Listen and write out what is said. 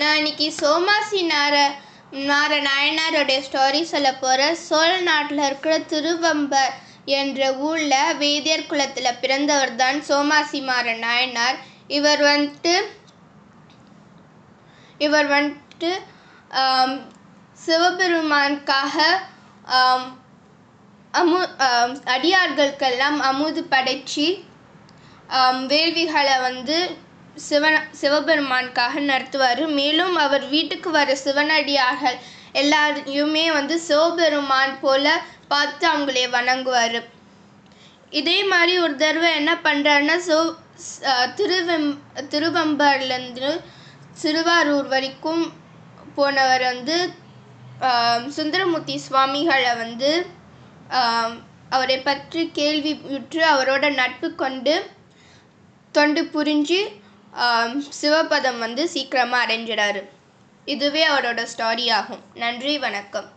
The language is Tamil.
நான் இன்னைக்கு சோமாசி நார நார நாயனாருடைய ஸ்டோரி சொல்ல போகிறேன் சோழ நாட்டில் இருக்கிற திருவம்பர் என்ற ஊரில் வேதியர் குலத்தில் பிறந்தவர் தான் சோமாசி மாற நாயனார். இவர் வந்துட்டு இவர் வந்துட்டு சிவபெருமானுக்காக அமு அடியார்களுக்கெல்லாம் அமுது படைச்சி வேள்விகளை வந்து சிவன சிவபெருமானுக்காக நடத்துவார். மேலும் அவர் வீட்டுக்கு வர சிவனடியார்கள் எல்லாரையுமே வந்து சிவபெருமான் போல பார்த்து அவங்களே வணங்குவார். இதே மாதிரி ஒரு தடவை என்ன பண்ணுறாருன்னா சிவ திருவெம் திருவம்பர்லேருந்து திருவாரூர் வரைக்கும் போனவர் வந்து சுந்தரமூர்த்தி சுவாமிகளை வந்து அவரை பற்றி கேள்வியுற்று அவரோட நட்பு கொண்டு தொண்டு புரிஞ்சு சிவபதம் வந்து சீக்கிரமாக அடைஞ்சிடாரு. இதுவே அவரோட ஸ்டாரி ஆகும். நன்றி வணக்கம்.